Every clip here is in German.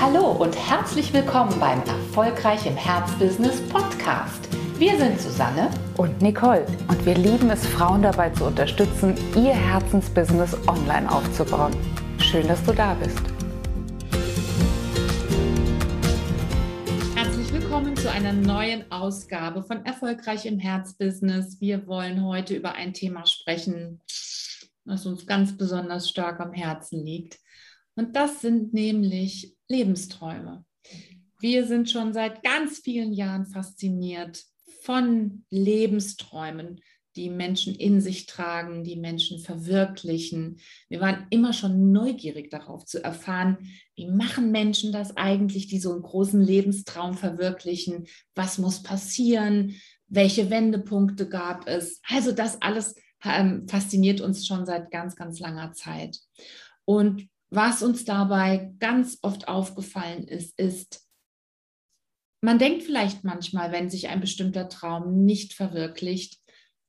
Hallo und herzlich willkommen beim Erfolgreich im Herzbusiness Podcast. Wir sind Susanne und Nicole und wir lieben es, Frauen dabei zu unterstützen, ihr Herzensbusiness online aufzubauen. Schön, dass du da bist. Herzlich willkommen zu einer neuen Ausgabe von Erfolgreich im Herzbusiness. Wir wollen heute über ein Thema sprechen, was uns ganz besonders stark am Herzen liegt. Und das sind nämlich Lebensträume. Wir sind schon seit ganz vielen Jahren fasziniert von Lebensträumen, die Menschen in sich tragen, die Menschen verwirklichen. Wir waren immer schon neugierig darauf zu erfahren, wie machen Menschen das eigentlich, die so einen großen Lebenstraum verwirklichen? Was muss passieren? Welche Wendepunkte gab es? Also das alles ähm, fasziniert uns schon seit ganz, ganz langer Zeit. Und was uns dabei ganz oft aufgefallen ist, ist, man denkt vielleicht manchmal, wenn sich ein bestimmter Traum nicht verwirklicht,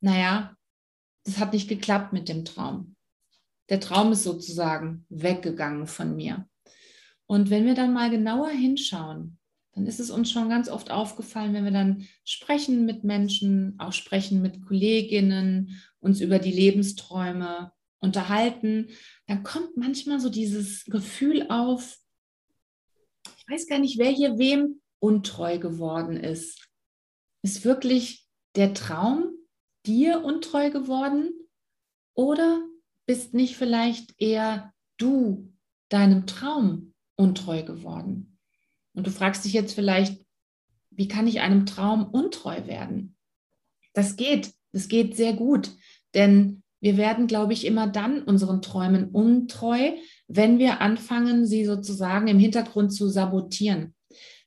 naja, das hat nicht geklappt mit dem Traum. Der Traum ist sozusagen weggegangen von mir. Und wenn wir dann mal genauer hinschauen, dann ist es uns schon ganz oft aufgefallen, wenn wir dann sprechen mit Menschen, auch sprechen mit Kolleginnen, uns über die Lebensträume unterhalten, dann kommt manchmal so dieses Gefühl auf, ich weiß gar nicht, wer hier wem untreu geworden ist. Ist wirklich der Traum dir untreu geworden oder bist nicht vielleicht eher du deinem Traum untreu geworden? Und du fragst dich jetzt vielleicht, wie kann ich einem Traum untreu werden? Das geht, das geht sehr gut, denn wir werden, glaube ich, immer dann unseren Träumen untreu, wenn wir anfangen, sie sozusagen im Hintergrund zu sabotieren,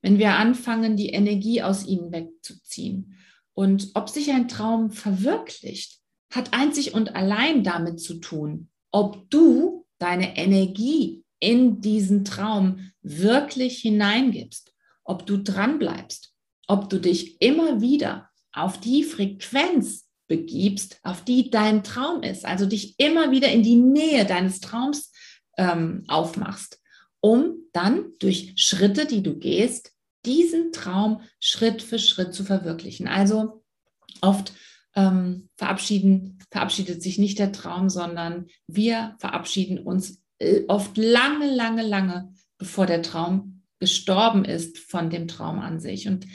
wenn wir anfangen, die Energie aus ihnen wegzuziehen. Und ob sich ein Traum verwirklicht, hat einzig und allein damit zu tun, ob du deine Energie in diesen Traum wirklich hineingibst, ob du dranbleibst, ob du dich immer wieder auf die Frequenz begibst, auf die dein Traum ist, also dich immer wieder in die Nähe deines Traums ähm, aufmachst, um dann durch Schritte, die du gehst, diesen Traum Schritt für Schritt zu verwirklichen. Also oft ähm, verabschieden, verabschiedet sich nicht der Traum, sondern wir verabschieden uns äh, oft lange, lange, lange, bevor der Traum gestorben ist von dem Traum an sich. Und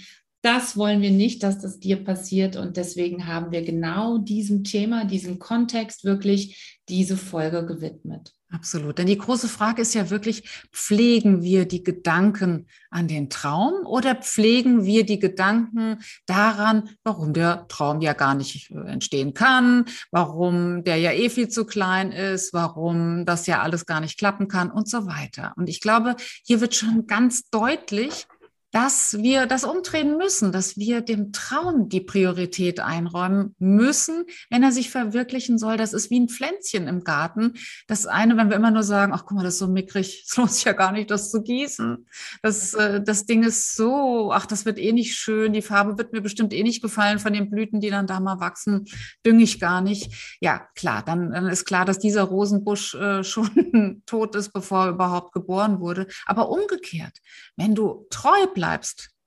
das wollen wir nicht, dass das dir passiert. Und deswegen haben wir genau diesem Thema, diesem Kontext wirklich diese Folge gewidmet. Absolut. Denn die große Frage ist ja wirklich, pflegen wir die Gedanken an den Traum oder pflegen wir die Gedanken daran, warum der Traum ja gar nicht äh, entstehen kann, warum der ja eh viel zu klein ist, warum das ja alles gar nicht klappen kann und so weiter. Und ich glaube, hier wird schon ganz deutlich, dass wir das umdrehen müssen, dass wir dem Traum die Priorität einräumen müssen, wenn er sich verwirklichen soll. Das ist wie ein Pflänzchen im Garten. Das eine, wenn wir immer nur sagen, ach guck mal, das ist so mickrig, es lohnt sich ja gar nicht, das zu gießen. Das, äh, das Ding ist so, ach, das wird eh nicht schön, die Farbe wird mir bestimmt eh nicht gefallen von den Blüten, die dann da mal wachsen, dünge ich gar nicht. Ja, klar, dann, dann ist klar, dass dieser Rosenbusch äh, schon tot ist, bevor er überhaupt geboren wurde. Aber umgekehrt, wenn du treu bleibst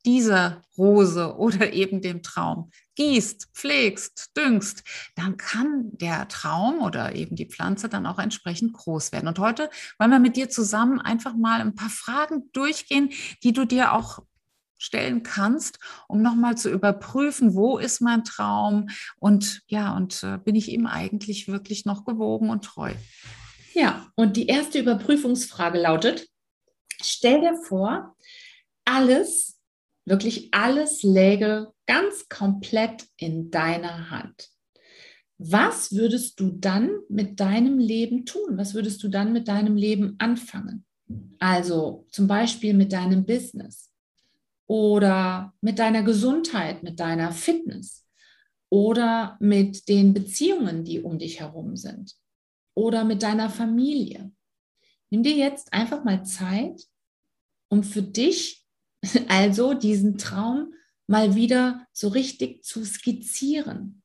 dieser Rose oder eben dem Traum, gießt, pflegst, düngst, dann kann der Traum oder eben die Pflanze dann auch entsprechend groß werden. Und heute wollen wir mit dir zusammen einfach mal ein paar Fragen durchgehen, die du dir auch stellen kannst, um nochmal zu überprüfen, wo ist mein Traum und ja, und äh, bin ich ihm eigentlich wirklich noch gewogen und treu? Ja, und die erste Überprüfungsfrage lautet, stell dir vor, alles, wirklich alles läge ganz komplett in deiner Hand. Was würdest du dann mit deinem Leben tun? Was würdest du dann mit deinem Leben anfangen? Also zum Beispiel mit deinem Business oder mit deiner Gesundheit, mit deiner Fitness oder mit den Beziehungen, die um dich herum sind oder mit deiner Familie. Nimm dir jetzt einfach mal Zeit, um für dich also diesen Traum mal wieder so richtig zu skizzieren.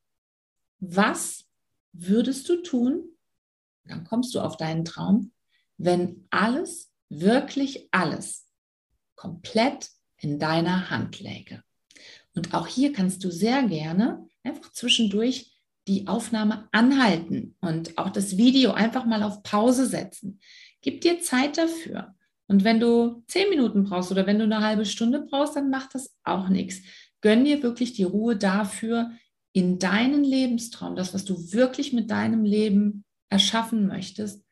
Was würdest du tun? Dann kommst du auf deinen Traum, wenn alles, wirklich alles komplett in deiner Hand läge. Und auch hier kannst du sehr gerne einfach zwischendurch die Aufnahme anhalten und auch das Video einfach mal auf Pause setzen. Gib dir Zeit dafür. Und wenn du zehn Minuten brauchst oder wenn du eine halbe Stunde brauchst, dann macht das auch nichts. Gönn dir wirklich die Ruhe dafür, in deinen Lebenstraum, das, was du wirklich mit deinem Leben erschaffen möchtest,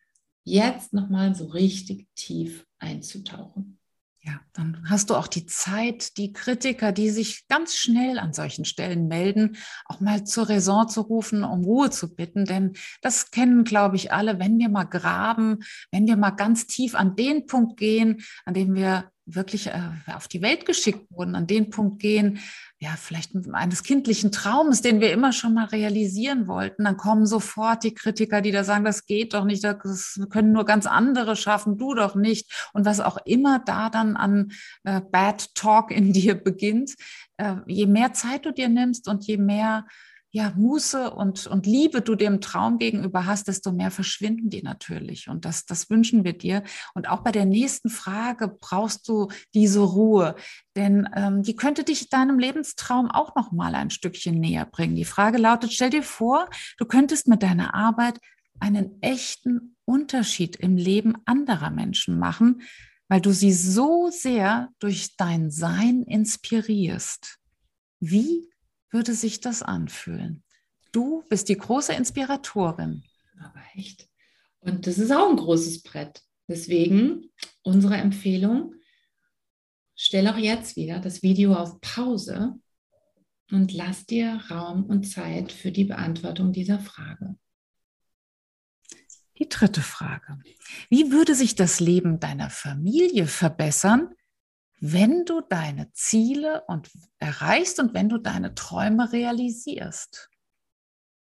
jetzt nochmal so richtig tief einzutauchen. Ja, dann hast du auch die Zeit, die Kritiker, die sich ganz schnell an solchen Stellen melden, auch mal zur Raison zu rufen, um Ruhe zu bitten. Denn das kennen, glaube ich, alle, wenn wir mal graben, wenn wir mal ganz tief an den Punkt gehen, an dem wir wirklich äh, auf die Welt geschickt wurden, an den Punkt gehen, ja, vielleicht eines kindlichen Traumes, den wir immer schon mal realisieren wollten, dann kommen sofort die Kritiker, die da sagen, das geht doch nicht, das können nur ganz andere schaffen, du doch nicht. Und was auch immer da dann an äh, Bad Talk in dir beginnt, äh, je mehr Zeit du dir nimmst und je mehr ja, Muße und, und Liebe du dem Traum gegenüber hast, desto mehr verschwinden die natürlich. Und das, das wünschen wir dir. Und auch bei der nächsten Frage brauchst du diese Ruhe, denn ähm, die könnte dich deinem Lebenstraum auch noch mal ein Stückchen näher bringen. Die Frage lautet: Stell dir vor, du könntest mit deiner Arbeit einen echten Unterschied im Leben anderer Menschen machen, weil du sie so sehr durch dein Sein inspirierst. Wie würde sich das anfühlen? Du bist die große Inspiratorin. Aber echt. Und das ist auch ein großes Brett. Deswegen unsere Empfehlung, stell auch jetzt wieder das Video auf Pause und lass dir Raum und Zeit für die Beantwortung dieser Frage. Die dritte Frage. Wie würde sich das Leben deiner Familie verbessern, wenn du deine Ziele und erreichst und wenn du deine Träume realisierst.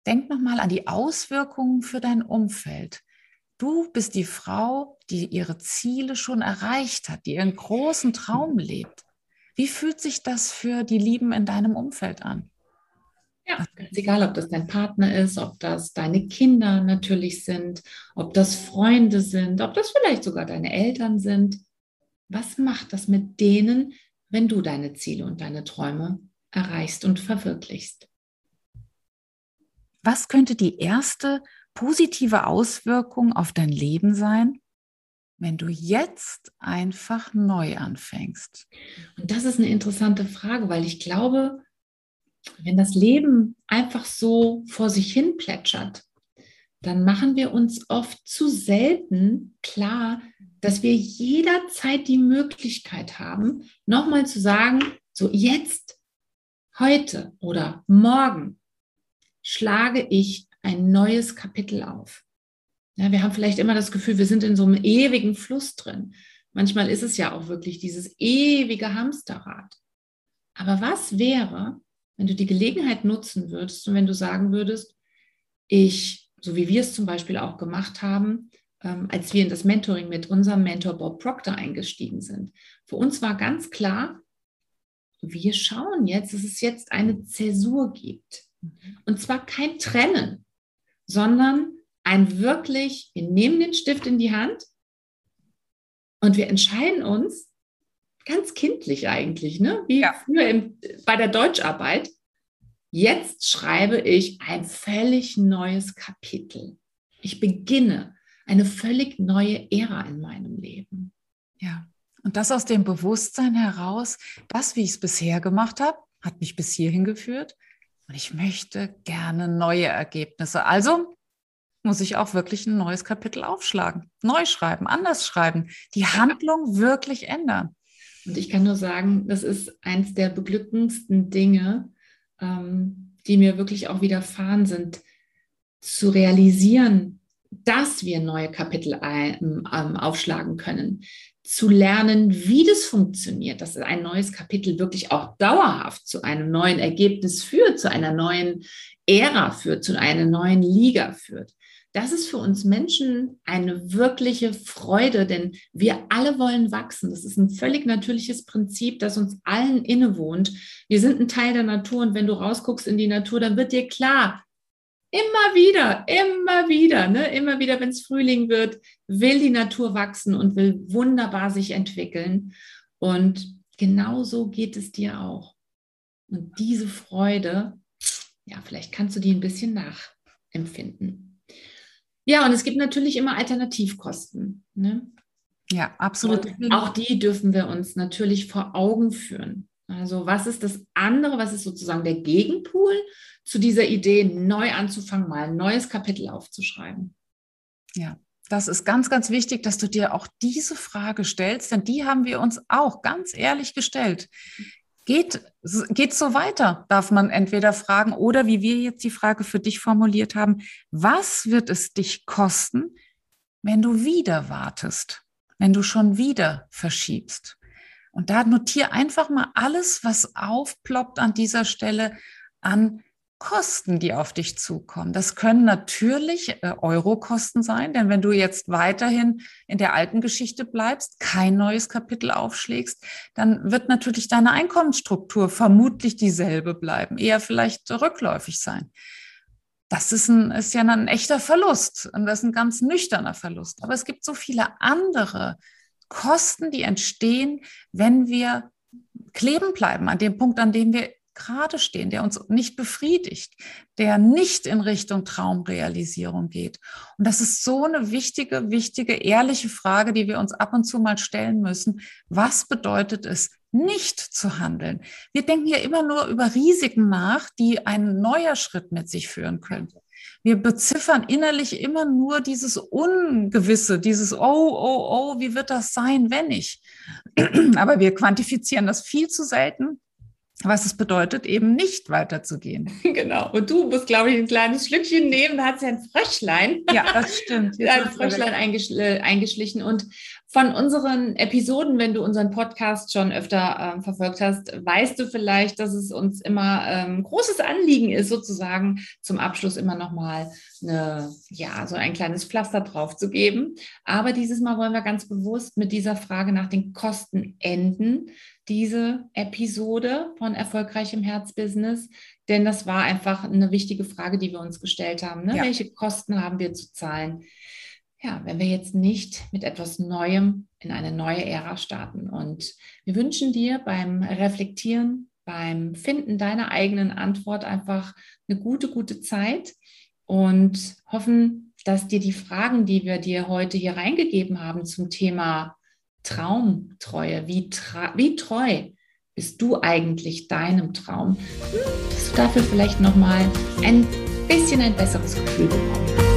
Denk nochmal an die Auswirkungen für dein Umfeld. Du bist die Frau, die ihre Ziele schon erreicht hat, die ihren großen Traum lebt. Wie fühlt sich das für die Lieben in deinem Umfeld an? Ja, ganz egal, ob das dein Partner ist, ob das deine Kinder natürlich sind, ob das Freunde sind, ob das vielleicht sogar deine Eltern sind. Was macht das mit denen, wenn du deine Ziele und deine Träume erreichst und verwirklichst? Was könnte die erste positive Auswirkung auf dein Leben sein, wenn du jetzt einfach neu anfängst? Und das ist eine interessante Frage, weil ich glaube, wenn das Leben einfach so vor sich hin plätschert, dann machen wir uns oft zu selten klar, dass wir jederzeit die Möglichkeit haben, nochmal zu sagen, so jetzt, heute oder morgen schlage ich ein neues Kapitel auf. Ja, wir haben vielleicht immer das Gefühl, wir sind in so einem ewigen Fluss drin. Manchmal ist es ja auch wirklich dieses ewige Hamsterrad. Aber was wäre, wenn du die Gelegenheit nutzen würdest und wenn du sagen würdest, ich, so wie wir es zum Beispiel auch gemacht haben, ähm, als wir in das Mentoring mit unserem Mentor Bob Proctor eingestiegen sind. Für uns war ganz klar, wir schauen jetzt, dass es jetzt eine Zäsur gibt. Und zwar kein Trennen, sondern ein wirklich, wir nehmen den Stift in die Hand und wir entscheiden uns, ganz kindlich eigentlich, ne? wie ja. früher im, bei der Deutscharbeit, jetzt schreibe ich ein völlig neues Kapitel. Ich beginne eine völlig neue Ära in meinem Leben. Ja, und das aus dem Bewusstsein heraus, das, wie ich es bisher gemacht habe, hat mich bis hierhin geführt und ich möchte gerne neue Ergebnisse. Also muss ich auch wirklich ein neues Kapitel aufschlagen, neu schreiben, anders schreiben, die Handlung wirklich ändern. Und ich kann nur sagen, das ist eins der beglückendsten Dinge, ähm, die mir wirklich auch widerfahren sind, zu realisieren, dass wir neue Kapitel ähm, aufschlagen können, zu lernen, wie das funktioniert, dass ein neues Kapitel wirklich auch dauerhaft zu einem neuen Ergebnis führt, zu einer neuen Ära führt, zu einer neuen Liga führt. Das ist für uns Menschen eine wirkliche Freude, denn wir alle wollen wachsen. Das ist ein völlig natürliches Prinzip, das uns allen innewohnt. Wir sind ein Teil der Natur und wenn du rausguckst in die Natur, dann wird dir klar, Immer wieder, immer wieder, ne? immer wieder, wenn es Frühling wird, will die Natur wachsen und will wunderbar sich entwickeln. Und genauso geht es dir auch. Und diese Freude, ja, vielleicht kannst du die ein bisschen nachempfinden. Ja, und es gibt natürlich immer Alternativkosten. Ne? Ja, absolut. Und auch die dürfen wir uns natürlich vor Augen führen. Also was ist das andere, was ist sozusagen der Gegenpool zu dieser Idee, neu anzufangen, mal ein neues Kapitel aufzuschreiben? Ja, das ist ganz, ganz wichtig, dass du dir auch diese Frage stellst, denn die haben wir uns auch ganz ehrlich gestellt. Geht geht so weiter, darf man entweder fragen oder wie wir jetzt die Frage für dich formuliert haben, was wird es dich kosten, wenn du wieder wartest, wenn du schon wieder verschiebst? Und da notiere einfach mal alles, was aufploppt an dieser Stelle an Kosten, die auf dich zukommen. Das können natürlich äh, Eurokosten sein, denn wenn du jetzt weiterhin in der alten Geschichte bleibst, kein neues Kapitel aufschlägst, dann wird natürlich deine Einkommensstruktur vermutlich dieselbe bleiben, eher vielleicht rückläufig sein. Das ist, ein, ist ja ein echter Verlust und das ist ein ganz nüchterner Verlust. Aber es gibt so viele andere Kosten, die entstehen, wenn wir kleben bleiben an dem Punkt, an dem wir gerade stehen, der uns nicht befriedigt, der nicht in Richtung Traumrealisierung geht. Und das ist so eine wichtige, wichtige, ehrliche Frage, die wir uns ab und zu mal stellen müssen. Was bedeutet es, nicht zu handeln? Wir denken ja immer nur über Risiken nach, die ein neuer Schritt mit sich führen könnte. Wir beziffern innerlich immer nur dieses Ungewisse, dieses Oh, oh, oh, wie wird das sein, wenn ich? Aber wir quantifizieren das viel zu selten was es bedeutet, eben nicht weiterzugehen. Genau. Und du musst, glaube ich, ein kleines Schlückchen nehmen. Da hat sie ein Fröschlein. Ja, das stimmt. ein Fröschlein eingeschl eingeschlichen. Und von unseren Episoden, wenn du unseren Podcast schon öfter ähm, verfolgt hast, weißt du vielleicht, dass es uns immer ähm, großes Anliegen ist, sozusagen zum Abschluss immer nochmal eine, ja, so ein kleines Pflaster drauf zu geben. Aber dieses Mal wollen wir ganz bewusst mit dieser Frage nach den Kosten enden, diese Episode von Erfolgreichem Herzbusiness, denn das war einfach eine wichtige Frage, die wir uns gestellt haben. Ne? Ja. Welche Kosten haben wir zu zahlen? Ja, wenn wir jetzt nicht mit etwas Neuem in eine neue Ära starten. Und wir wünschen dir beim Reflektieren, beim Finden deiner eigenen Antwort einfach eine gute, gute Zeit und hoffen, dass dir die Fragen, die wir dir heute hier reingegeben haben zum Thema Traumtreue, wie, tra wie treu bist du eigentlich deinem Traum, dass du dafür vielleicht nochmal ein bisschen ein besseres Gefühl bekommst.